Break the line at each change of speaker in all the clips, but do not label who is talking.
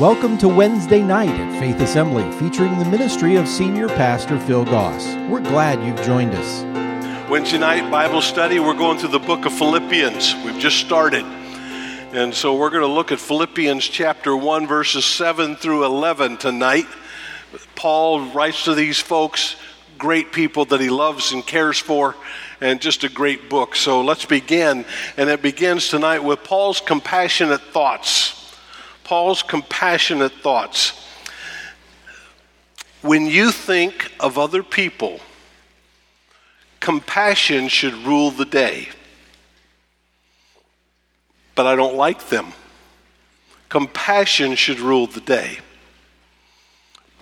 Welcome to Wednesday night at Faith Assembly, featuring the ministry of Senior Pastor Phil Goss. We're glad you've joined us.
Wednesday night Bible study, we're going through the book of Philippians. We've just started. And so we're going to look at Philippians chapter 1, verses 7 through 11 tonight. Paul writes to these folks, great people that he loves and cares for, and just a great book. So let's begin. And it begins tonight with Paul's compassionate thoughts. Paul's compassionate thoughts. When you think of other people, compassion should rule the day. But I don't like them. Compassion should rule the day.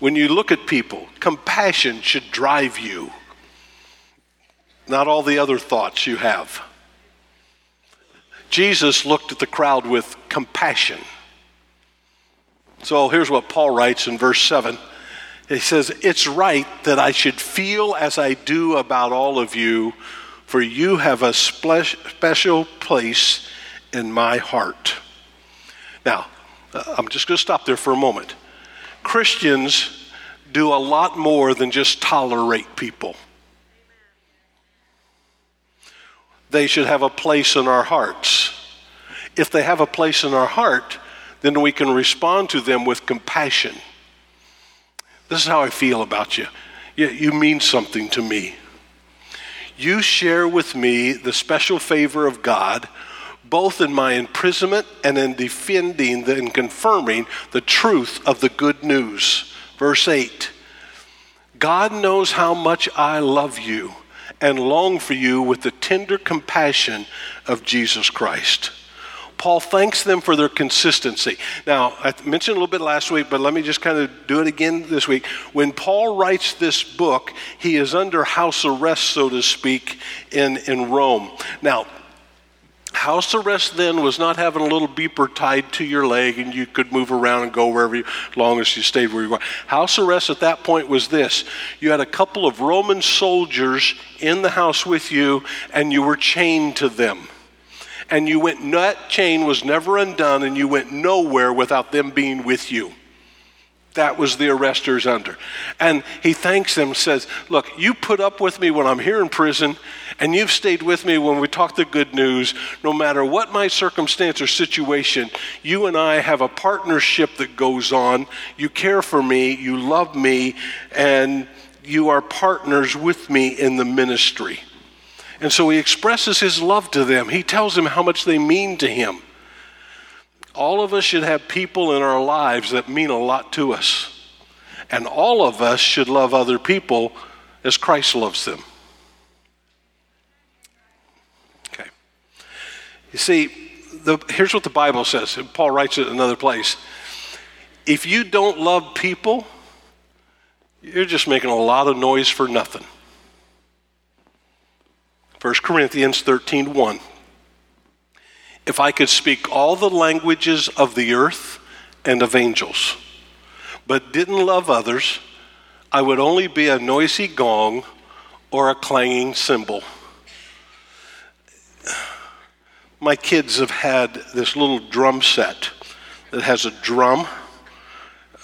When you look at people, compassion should drive you, not all the other thoughts you have. Jesus looked at the crowd with compassion. So here's what Paul writes in verse 7. He says, It's right that I should feel as I do about all of you, for you have a special place in my heart. Now, uh, I'm just going to stop there for a moment. Christians do a lot more than just tolerate people. They should have a place in our hearts. If they have a place in our heart, then we can respond to them with compassion. This is how I feel about you. You, you mean something to me. You share with me the special favor of God, both in my imprisonment and in defending and confirming the truth of the good news. Verse 8 God knows how much I love you and long for you with the tender compassion of Jesus Christ. Paul thanks them for their consistency. Now, I mentioned a little bit last week, but let me just kind of do it again this week. When Paul writes this book, he is under house arrest, so to speak, in, in Rome. Now, House arrest then was not having a little beeper tied to your leg and you could move around and go wherever you, as long as you stayed where you were. House arrest at that point was this you had a couple of Roman soldiers in the house with you and you were chained to them and you went, that chain was never undone, and you went nowhere without them being with you. That was the arresters under. And he thanks them, says, Look, you put up with me when I'm here in prison, and you've stayed with me when we talk the good news. No matter what my circumstance or situation, you and I have a partnership that goes on. You care for me, you love me, and you are partners with me in the ministry. And so he expresses his love to them. He tells them how much they mean to him. All of us should have people in our lives that mean a lot to us. And all of us should love other people as Christ loves them. Okay. You see, the, here's what the Bible says, Paul writes it another place. If you don't love people, you're just making a lot of noise for nothing. 1 Corinthians 13 1. If I could speak all the languages of the earth and of angels, but didn't love others, I would only be a noisy gong or a clanging cymbal. My kids have had this little drum set that has a drum.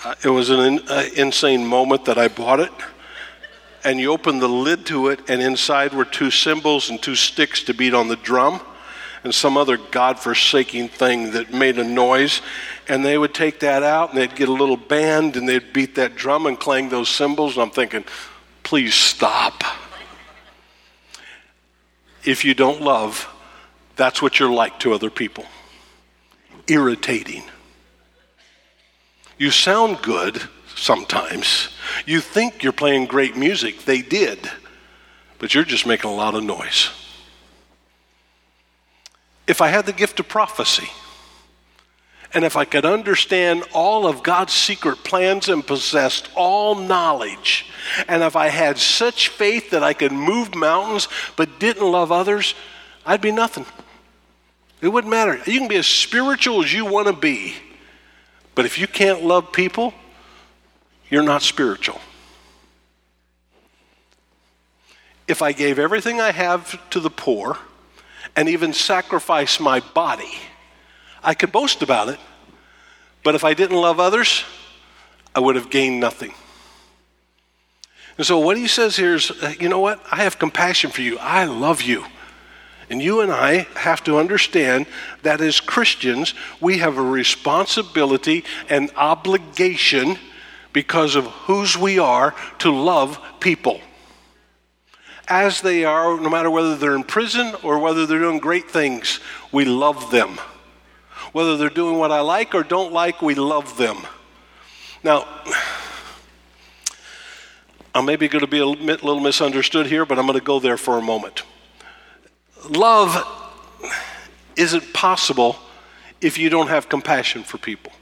Uh, it was an in, uh, insane moment that I bought it and you opened the lid to it, and inside were two cymbals and two sticks to beat on the drum, and some other God-forsaking thing that made a noise. And they would take that out, and they'd get a little band, and they'd beat that drum and clang those cymbals. And I'm thinking, please stop. If you don't love, that's what you're like to other people irritating. You sound good sometimes. You think you're playing great music. They did. But you're just making a lot of noise. If I had the gift of prophecy, and if I could understand all of God's secret plans and possessed all knowledge, and if I had such faith that I could move mountains but didn't love others, I'd be nothing. It wouldn't matter. You can be as spiritual as you want to be, but if you can't love people, you're not spiritual. If I gave everything I have to the poor and even sacrificed my body, I could boast about it, But if I didn't love others, I would have gained nothing. And so what he says here is, uh, you know what? I have compassion for you. I love you. And you and I have to understand that as Christians, we have a responsibility and obligation because of whose we are to love people. As they are, no matter whether they're in prison or whether they're doing great things, we love them. Whether they're doing what I like or don't like, we love them. Now, I'm maybe going to be a little misunderstood here, but I'm going to go there for a moment. Love isn't possible if you don't have compassion for people.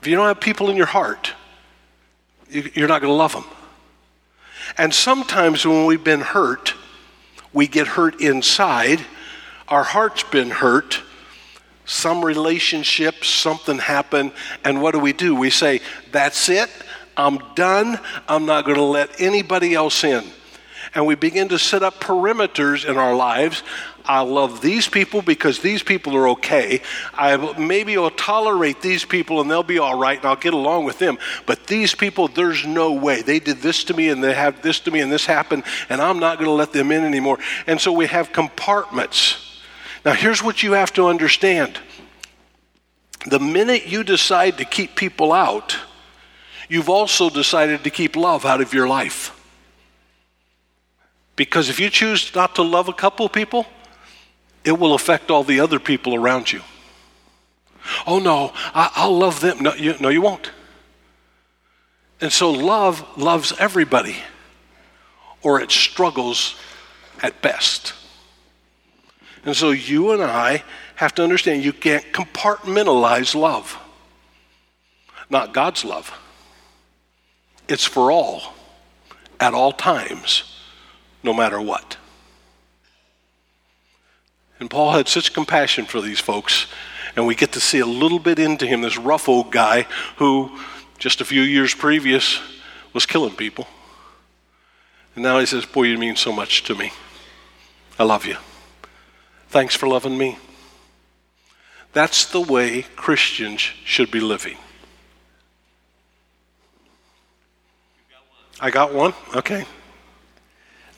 If you don't have people in your heart, you're not going to love them. And sometimes when we've been hurt, we get hurt inside. Our heart's been hurt. Some relationship, something happened, and what do we do? We say, That's it. I'm done. I'm not going to let anybody else in. And we begin to set up perimeters in our lives. I love these people because these people are okay. I maybe will tolerate these people and they'll be all right and I'll get along with them. But these people, there's no way. They did this to me and they have this to me and this happened and I'm not going to let them in anymore. And so we have compartments. Now, here's what you have to understand the minute you decide to keep people out, you've also decided to keep love out of your life. Because if you choose not to love a couple people, it will affect all the other people around you. Oh no, I, will love them. No you, no, you won't. And so love loves everybody, or it struggles at best. And so you and I have to understand you can't compartmentalize love. Not God's love. It's for all, at all times, no matter what. And Paul had such compassion for these folks, and we get to see a little bit into him, this rough old guy who, just a few years previous, was killing people. And now he says, Boy, you mean so much to me. I love you. Thanks for loving me. That's the way Christians should be living. I got one? Okay.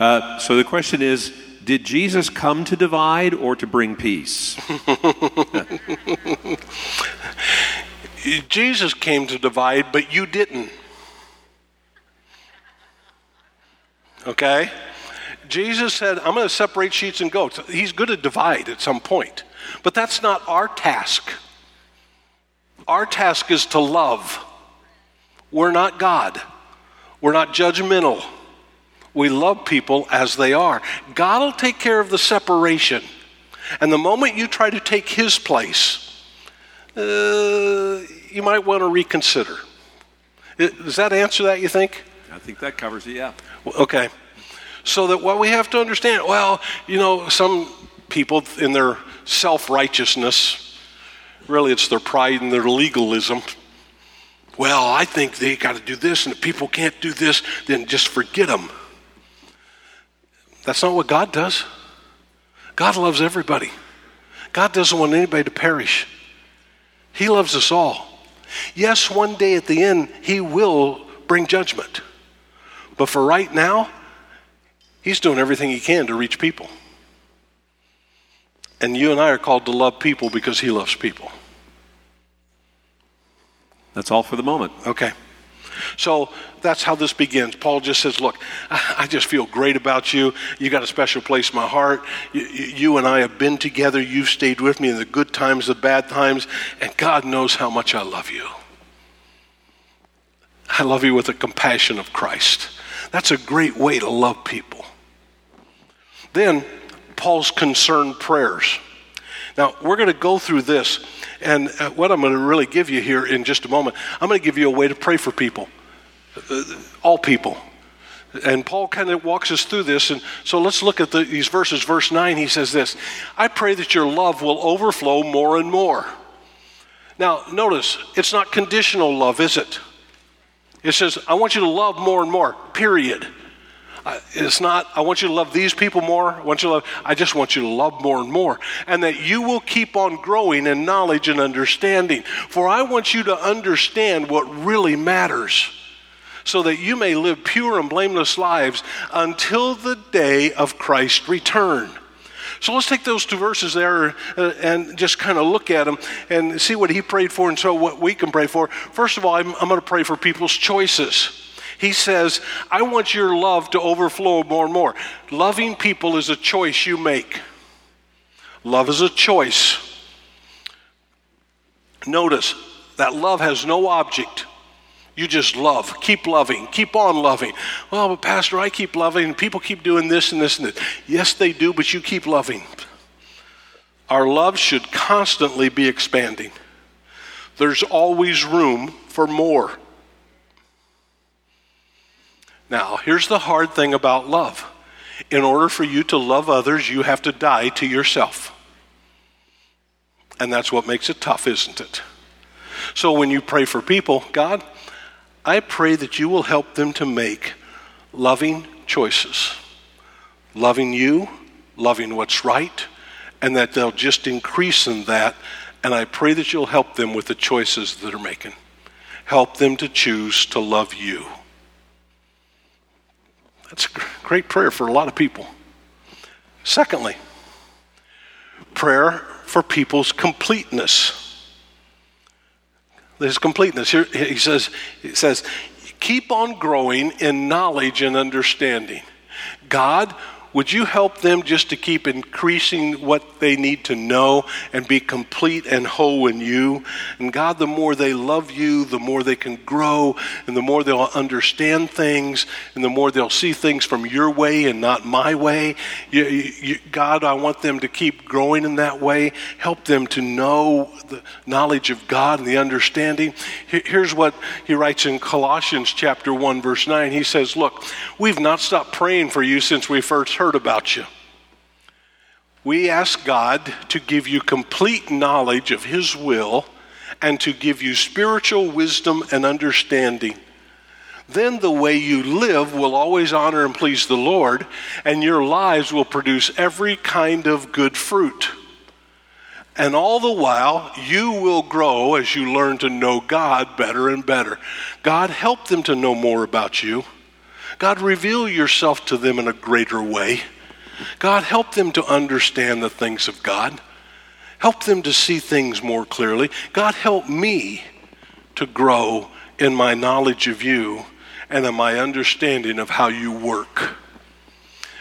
Uh, so the question is Did Jesus come to divide or to bring peace?
Jesus came to divide, but you didn't. Okay? Jesus said, I'm going to separate sheets and goats. He's going to divide at some point. But that's not our task. Our task is to love. We're not God. We're not judgmental. We love people as they are. God will take care of the separation. And the moment you try to take His place, uh, you might want to reconsider. Does that answer that, you think?
I think that covers it, yeah.
Okay. So that what we have to understand, well, you know, some people in their self righteousness, really it's their pride and their legalism, well, I think they got to do this, and if people can't do this, then just forget them. That's not what God does. God loves everybody. God doesn't want anybody to perish. He loves us all. Yes, one day at the end, He will bring judgment. But for right now, He's doing everything He can to reach people. And you and I are called to love people because He loves people.
That's all for the moment.
Okay. So that's how this begins. Paul just says, Look, I just feel great about you. You got a special place in my heart. You, you, and I have been together. You've stayed with me in the good times, the bad times, and God knows how much I love you. I love you with the compassion of Christ. That's a great way to love people. Then, Paul's concerned prayers. Now, we're going to go through this and uh, what I'm going to really give you here in just a moment, I'm going to give you a way to pray for people, uh, all people. And Paul kind of walks us through this. And so let's look at the, these verses. Verse 9, he says this I pray that your love will overflow more and more. Now, notice, it's not conditional love, is it? It says, I want you to love more and more, period. It's not, I want you to love these people more. I want you to love, I just want you to love more and more. And that you will keep on growing in knowledge and understanding. For I want you to understand what really matters so that you may live pure and blameless lives until the day of Christ's return. So let's take those two verses there uh, and just kind of look at them and see what he prayed for and so what we can pray for. First of all, I'm, I'm going to pray for people's choices. He says, I want your love to overflow more and more. Loving people is a choice you make. Love is a choice. Notice that love has no object. You just love. Keep loving. Keep on loving. Well, but Pastor, I keep loving. People keep doing this and this and this. Yes, they do, but you keep loving. Our love should constantly be expanding. There's always room for more. Now, here's the hard thing about love. In order for you to love others, you have to die to yourself. And that's what makes it tough, isn't it? So when you pray for people, God, I pray that you will help them to make loving choices. Loving you, loving what's right, and that they'll just increase in that. And I pray that you'll help them with the choices that they're making. Help them to choose to love you. That's a great prayer for a lot of people. Secondly, prayer for people's completeness. His completeness. Here he says, he says, keep on growing in knowledge and understanding. God would you help them just to keep increasing what they need to know and be complete and whole in you? And God, the more they love you, the more they can grow, and the more they'll understand things, and the more they'll see things from your way and not my way. You, you, God, I want them to keep growing in that way. Help them to know the knowledge of God and the understanding. Here's what he writes in Colossians chapter 1, verse 9. He says, Look, we've not stopped praying for you since we first heard about you. We ask God to give you complete knowledge of His will and to give you spiritual wisdom and understanding. Then the way you live will always honor and please the Lord, and your lives will produce every kind of good fruit. And all the while, you will grow as you learn to know God better and better. God, help them to know more about you. God, reveal yourself to them in a greater way. God, help them to understand the things of God. Help them to see things more clearly. God, help me to grow in my knowledge of you and in my understanding of how you work.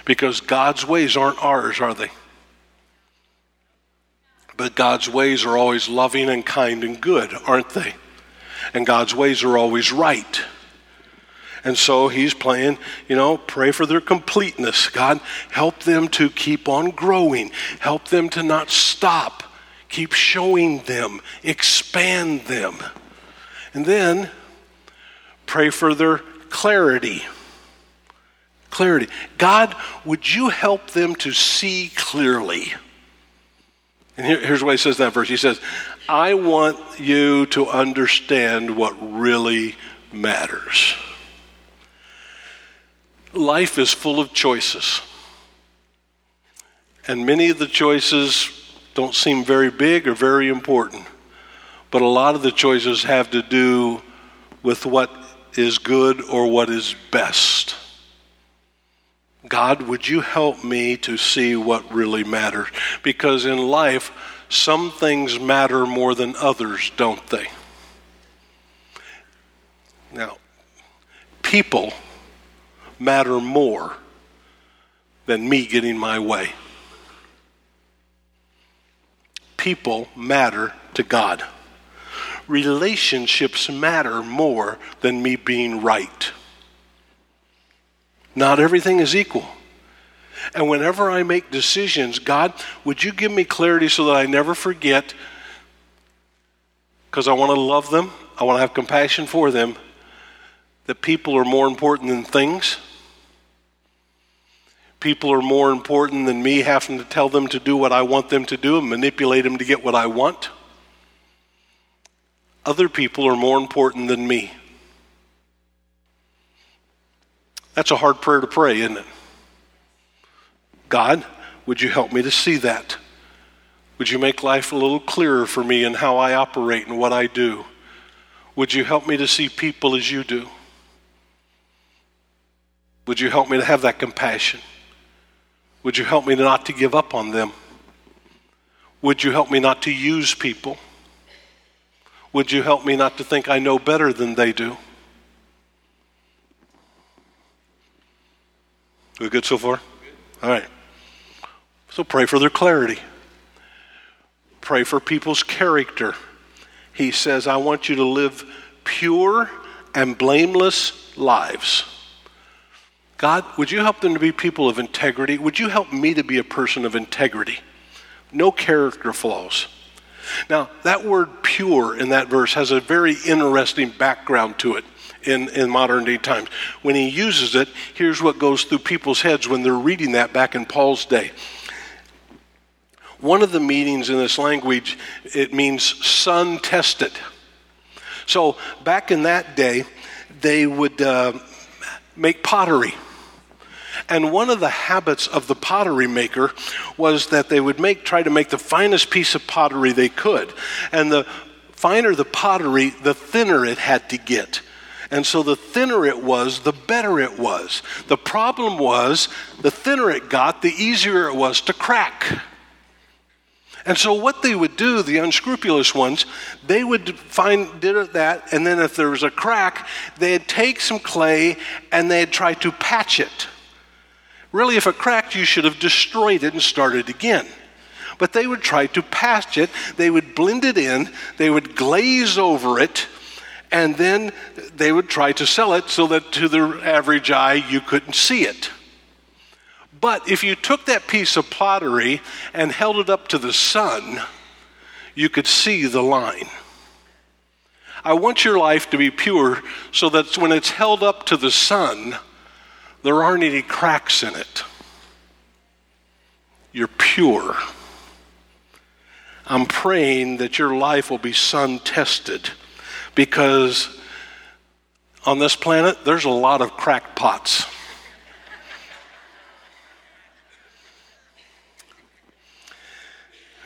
Because God's ways aren't ours, are they? But God's ways are always loving and kind and good, aren't they? And God's ways are always right. And so he's playing, you know, pray for their completeness. God, help them to keep on growing, help them to not stop, keep showing them, expand them. And then pray for their clarity. Clarity. God, would you help them to see clearly? And here, here's why he says that verse. He says, I want you to understand what really matters life is full of choices. And many of the choices don't seem very big or very important. But a lot of the choices have to do with what is good or what is best. God, would you help me to see what really matters? Because in life, some things matter more than others, don't they? Now, people matter more than me getting my way. People matter to God. Relationships matter more than me being right. Not everything is equal. And whenever I make decisions, God, would you give me clarity so that I never forget? Because I want to love them, I want to have compassion for them, that people are more important than things people are more important than me having to tell them to do what I want them to do and manipulate them to get what I want. Other people are more important than me. That's a hard prayer to pray, isn't it? God, would you help me to see that? Would you make life a little clearer for me in how I operate and what I do? Would you help me to see people as you do? Would you help me to have that compassion? Would you help me not to give up on them? Would you help me not to use people? Would you help me not to think I know better than they do? We good so far? All right. So pray for their clarity. Pray for people's character. He says, I want you to live pure and blameless lives. God, would you help them to be people of integrity? Would you help me to be a person of integrity? No character flaws. Now, that word pure in that verse has a very interesting background to it in, in modern day times. When he uses it, here's what goes through people's heads when they're reading that back in Paul's day. One of the meanings in this language, it means sun tested. So back in that day, they would uh, make pottery. And one of the habits of the pottery maker was that they would make try to make the finest piece of pottery they could. And the finer the pottery, the thinner it had to get. And so the thinner it was, the better it was. The problem was the thinner it got, the easier it was to crack. And so what they would do, the unscrupulous ones, they would find did that, and then if there was a crack, they'd take some clay and they'd try to patch it. Really, if it cracked, you should have destroyed it and started again. But they would try to patch it, they would blend it in, they would glaze over it, and then they would try to sell it so that to the average eye you couldn't see it. But if you took that piece of pottery and held it up to the sun, you could see the line. I want your life to be pure so that when it's held up to the sun, there aren't any cracks in it. You're pure. I'm praying that your life will be sun tested because on this planet, there's a lot of crackpots.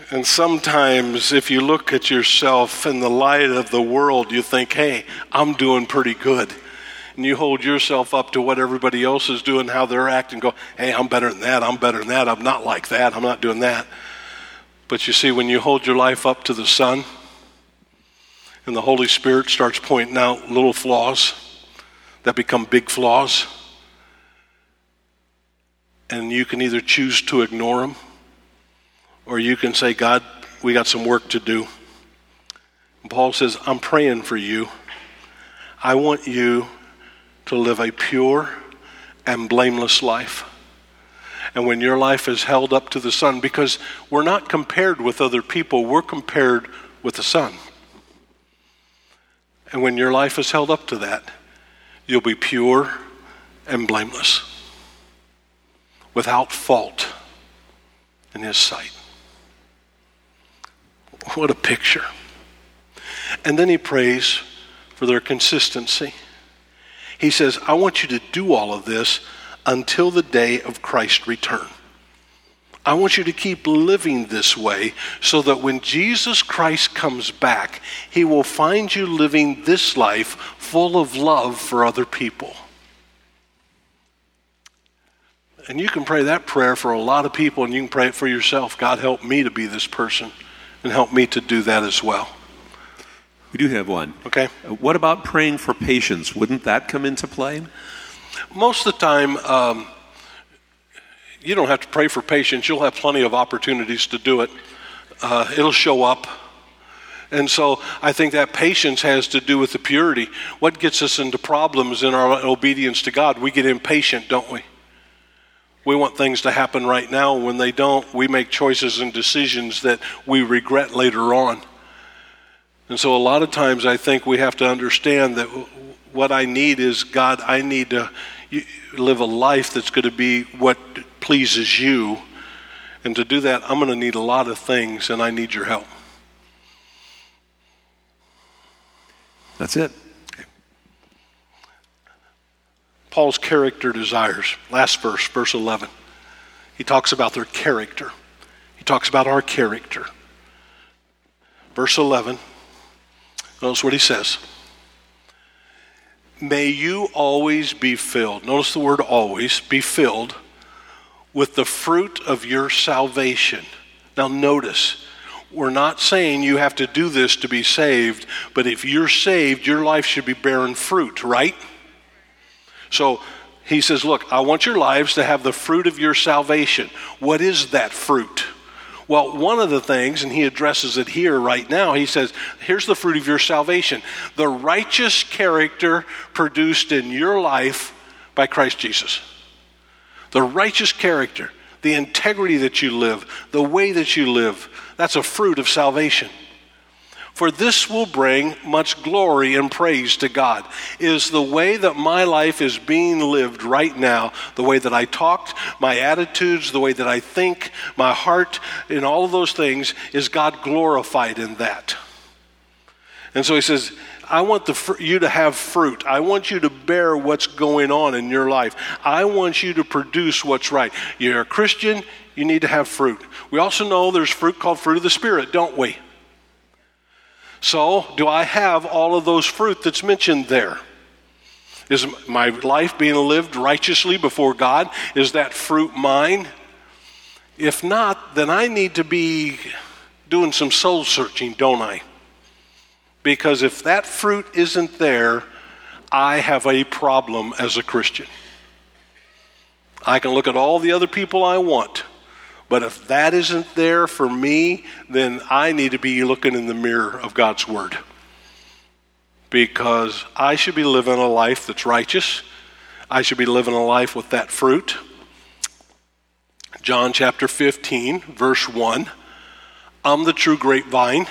And sometimes, if you look at yourself in the light of the world, you think, hey, I'm doing pretty good and you hold yourself up to what everybody else is doing, how they're acting, go, hey, I'm better than that, I'm better than that, I'm not like that, I'm not doing that. But you see, when you hold your life up to the sun, and the Holy Spirit starts pointing out little flaws that become big flaws, and you can either choose to ignore them, or you can say, God, we got some work to do. And Paul says, I'm praying for you. I want you to live a pure and blameless life. And when your life is held up to the sun, because we're not compared with other people, we're compared with the sun. And when your life is held up to that, you'll be pure and blameless, without fault in His sight. What a picture. And then he prays for their consistency. He says, I want you to do all of this until the day of Christ's return. I want you to keep living this way so that when Jesus Christ comes back, he will find you living this life full of love for other people. And you can pray that prayer for a lot of people, and you can pray it for yourself. God, help me to be this person, and help me to do that as well.
We do have one.
Okay.
Uh, what about praying for patience? Wouldn't that come into play?
Most of the time, um, you don't have to pray for patience. You'll have plenty of opportunities to do it. Uh, it'll show up. And so I think that patience has to do with the purity. What gets us into problems in our obedience to God? We get impatient, don't we? We want things to happen right now. When they don't, we make choices and decisions that we regret later on. And so a lot of times I think we have to understand that what I need is God, I need to live a life that's going to be what pleases you. And to do that, I'm going to need a lot of things, and I need your help.
That's it.
Paul's character desires. Last verse, verse 11. He talks about their character. He talks about our character. Verse 11, notice what he says. May you always be filled. Notice the word always, be filled with the fruit of your salvation. Now, notice, we're not saying you have to do this to be saved, but if you're saved, your life should be bearing fruit, right? So he says, Look, I want your lives to have the fruit of your salvation. What is that fruit? Well, one of the things, and he addresses it here right now, he says, Here's the fruit of your salvation the righteous character produced in your life by Christ Jesus. The righteous character, the integrity that you live, the way that you live, that's a fruit of salvation. For this will bring much glory and praise to God. Is the way that my life is being lived right now, the way that I talked, my attitudes, the way that I think, my heart, and all of those things, is God glorified in that? And so he says, I want the, you to have fruit. I want you to bear what's going on in your life. I want you to produce what's right. You're a Christian, you need to have fruit. We also know there's fruit called fruit of the Spirit, don't we? So, do I have all of those fruit that's mentioned there? Is my life being lived righteously before God? Is that fruit mine? If not, then I need to be doing some soul searching, don't I? Because if that fruit isn't there, I have a problem as a Christian. I can look at all the other people I want. But if that isn't there for me, then I need to be looking in the mirror of God's Word. Because I should be living a life that's righteous. I should be living a life with that fruit. John chapter 15, verse 1. I'm the true grapevine.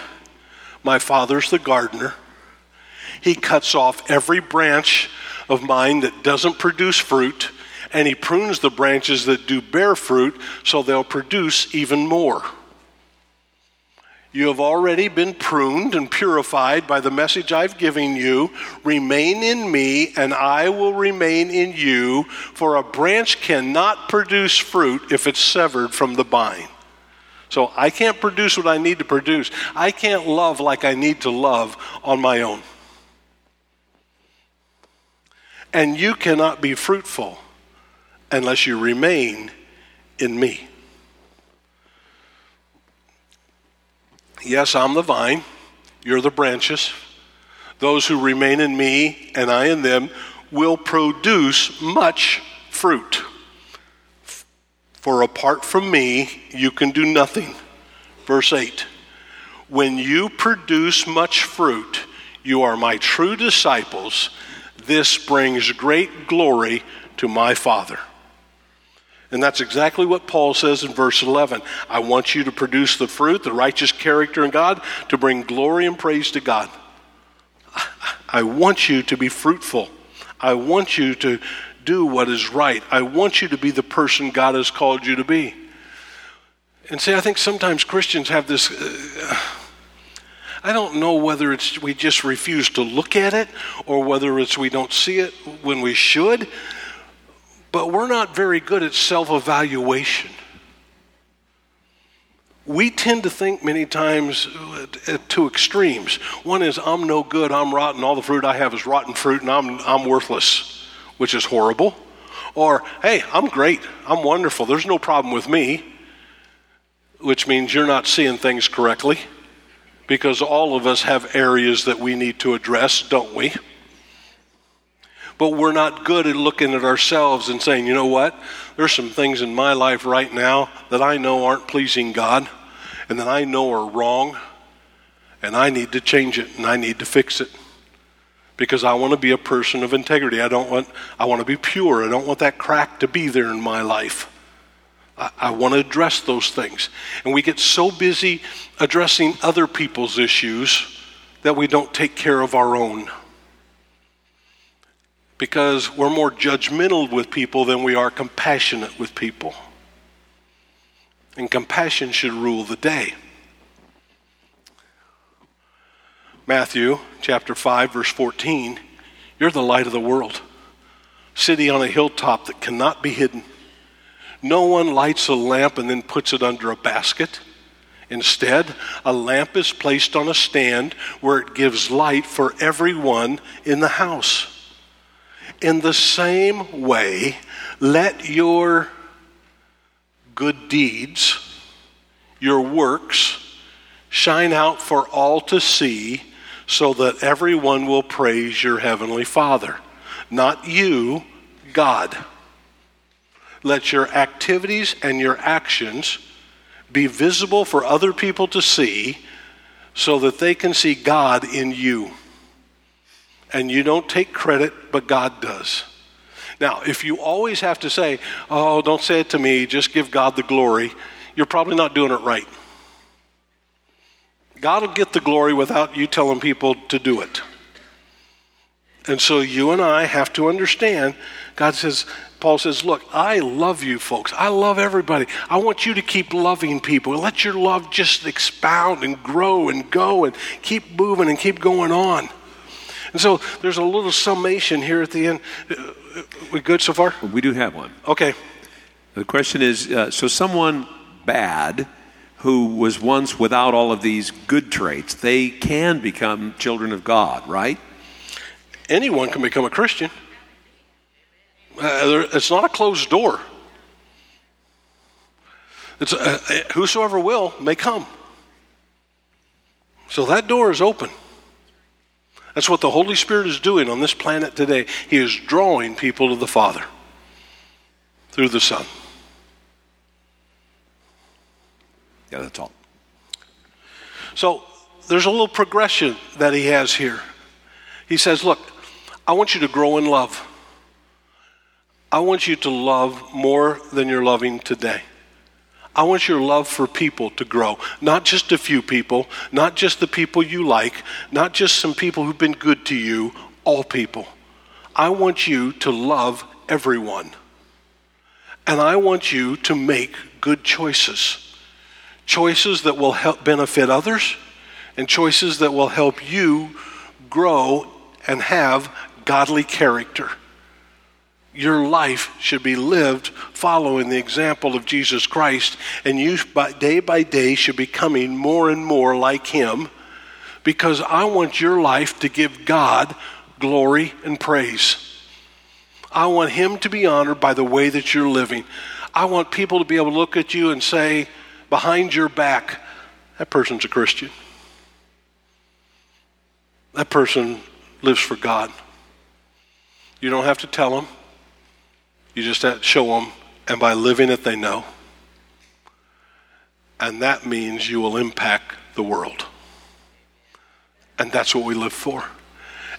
My father's the gardener. He cuts off every branch of mine that doesn't produce fruit and he prunes the branches that do bear fruit so they'll produce even more. You have already been pruned and purified by the message I've given you. Remain in me, and I will remain in you. For a branch cannot produce fruit if it's severed from the vine. So I can't produce what I need to produce. I can't love like I need to love on my own. And you cannot be fruitful unless you remain in me. Yes, I'm the vine, you're the branches. Those who remain in me and I in them will produce much fruit. For apart from me, you can do nothing. Verse 8 When you produce much fruit, you are my true disciples. This brings great glory to my Father. And that's exactly what Paul says in verse 11. I want you to produce the fruit, the righteous character in God, to bring glory and praise to God. I want you to be fruitful. I want you to do what is right. I want you to be the person God has called you to be. And see, I think sometimes Christians have this. Uh, I don't know whether it's we just refuse to look at it or whether it's we don't see it when we should. But we're not very good at self evaluation. We tend to think many times uh, at two extremes. One is, I'm no good, I'm rotten, all the fruit I have is rotten fruit, and I'm, I'm worthless, which is horrible. Or, hey, I'm great, I'm wonderful, there's no problem with me, which means you're not seeing things correctly, because all of us have areas that we need to address, don't we? But we're not good at looking at ourselves and saying, you know what? There's some things in my life right now that I know aren't pleasing God and that I know are wrong, and I need to change it and I need to fix it. Because I want to be a person of integrity. I don't want I want to be pure. I don't want that crack to be there in my life. I, want to address those things. And we get so busy addressing other people's issues that we don't take care of our own because we're more judgmental with people than we are compassionate with people. And compassion should rule the day. Matthew chapter 5 verse 14, you're the light of the world. city on a hilltop that cannot be hidden. No one lights a lamp and then puts it under a basket. Instead, a lamp is placed on a stand where it gives light for everyone in the house. In the same way, let your good deeds, your works, shine out for all to see so that everyone will praise your heavenly Father. Not you, God. Let your activities and your actions be visible for other people to see so that they can see God in you. And you don't take credit, but God does. Now, if you always have to say, oh, don't say it to me, just give God the glory, you're probably not doing it right. God will get the glory without you telling people to do it. And so you and I have to understand God says, Paul says, Look, I love you folks. I love everybody. I want you to keep loving people. Let your love just expound and grow and go and keep moving and keep going on. And so there's a little summation here at the end. We good so far?
We do have one.
Okay.
The question is uh, so someone bad who was once without all of these good traits, they can become children of God, right?
Anyone can become a Christian. Uh, it's not a closed door. It's uh, uh, whosoever will may come. So that door is open. That's what the Holy Spirit is doing on this planet today. He is drawing people to the Father through the Son.
Yeah, that's all.
So there's a little progression that he has here. He says, Look, I want you to grow in love. I want you to love more than you're loving today. I want your love for people to grow. Not just a few people, not just the people you like, not just some people who've been good to you, all people. I want you to love everyone. And I want you to make good choices. Choices that will help benefit others and choices that will help you grow and have godly character your life should be lived following the example of Jesus Christ, and you by, day by day should be coming more and more like Him because I want your life to give God glory and praise. I want Him to be honored by the way that you're living. I want people to be able to look at you and say, behind your back, that person's a Christian. That person lives for God. You don't have to tell them. You just show them, and by living it, they know. And that means you will impact the world. And that's what we live for.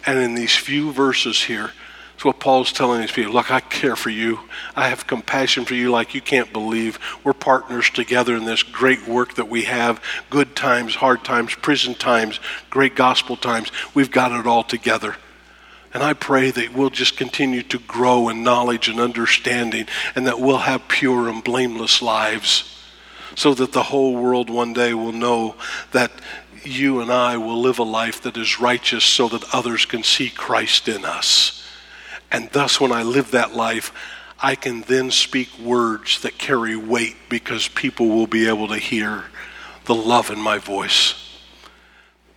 And in these few verses here, it's what Paul's telling these people. Look, I care for you. I have compassion for you like you can't believe. We're partners together in this great work that we have good times, hard times, prison times, great gospel times. We've got it all together. And I pray that we'll just continue to grow in knowledge and understanding and that we'll have pure and blameless lives so that the whole world one day will know that you and I will live a life that is righteous so that others can see Christ in us. And thus, when I live that life, I can then speak words that carry weight because people will be able to hear the love in my voice,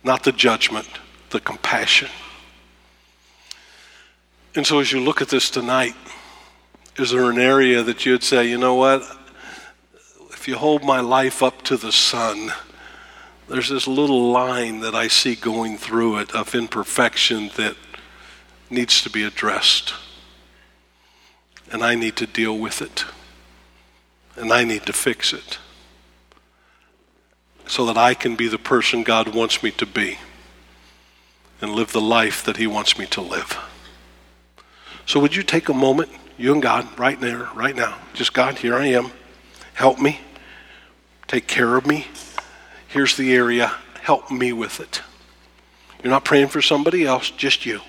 not the judgment, the compassion. And so, as you look at this tonight, is there an area that you'd say, you know what? If you hold my life up to the sun, there's this little line that I see going through it of imperfection that needs to be addressed. And I need to deal with it. And I need to fix it. So that I can be the person God wants me to be and live the life that He wants me to live. So would you take a moment, you and God, right there, right now? Just God, here I am. Help me. Take care of me. Here's the area. Help me with it. You're not praying for somebody else, just you.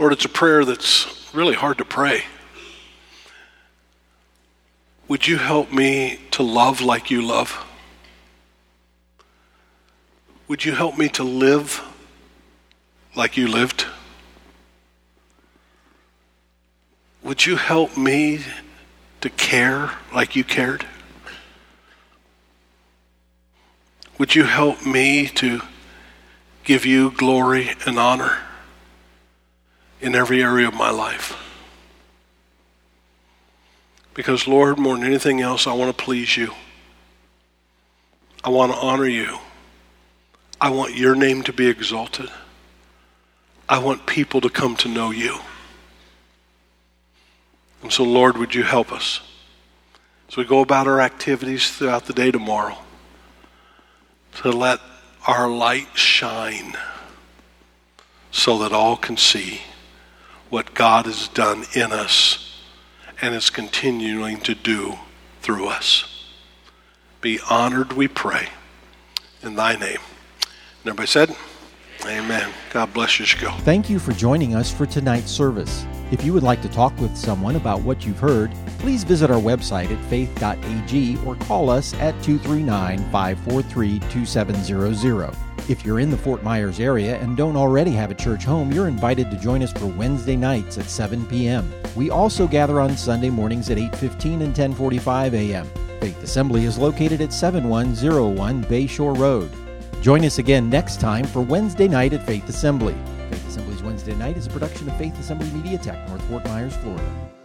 Lord, it's a prayer that's really hard to pray. Would you help me to love like you love? Would you help me to live like you lived? Would you help me to care like you cared? Would you help me to give you glory and honor in every area of my life? Because, Lord, more than anything else, I want to please you. I want to honor you. I want your name to be exalted. I want people to come to know you. And so, Lord, would you help us as we go about our activities throughout the day tomorrow to let our light shine so that all can see what God has done in us and is continuing to do through us. Be honored, we pray, in thy name. And everybody said, Amen. God bless you as you go.
Thank you for joining us for tonight's service. If you would like to talk with someone about what you've heard, please visit our website at faith.ag or call us at 239 543 2700. If you're in the Fort Myers area and don't already have a church home, you're invited to join us for Wednesday nights at 7 p.m. We also gather on Sunday mornings at 8:15 and 10:45 a.m. Faith Assembly is located at 7101 Bayshore Road. Join us again next time for Wednesday night at Faith Assembly. Faith Assembly's Wednesday night is a production of Faith Assembly Media Tech, North Fort Myers, Florida.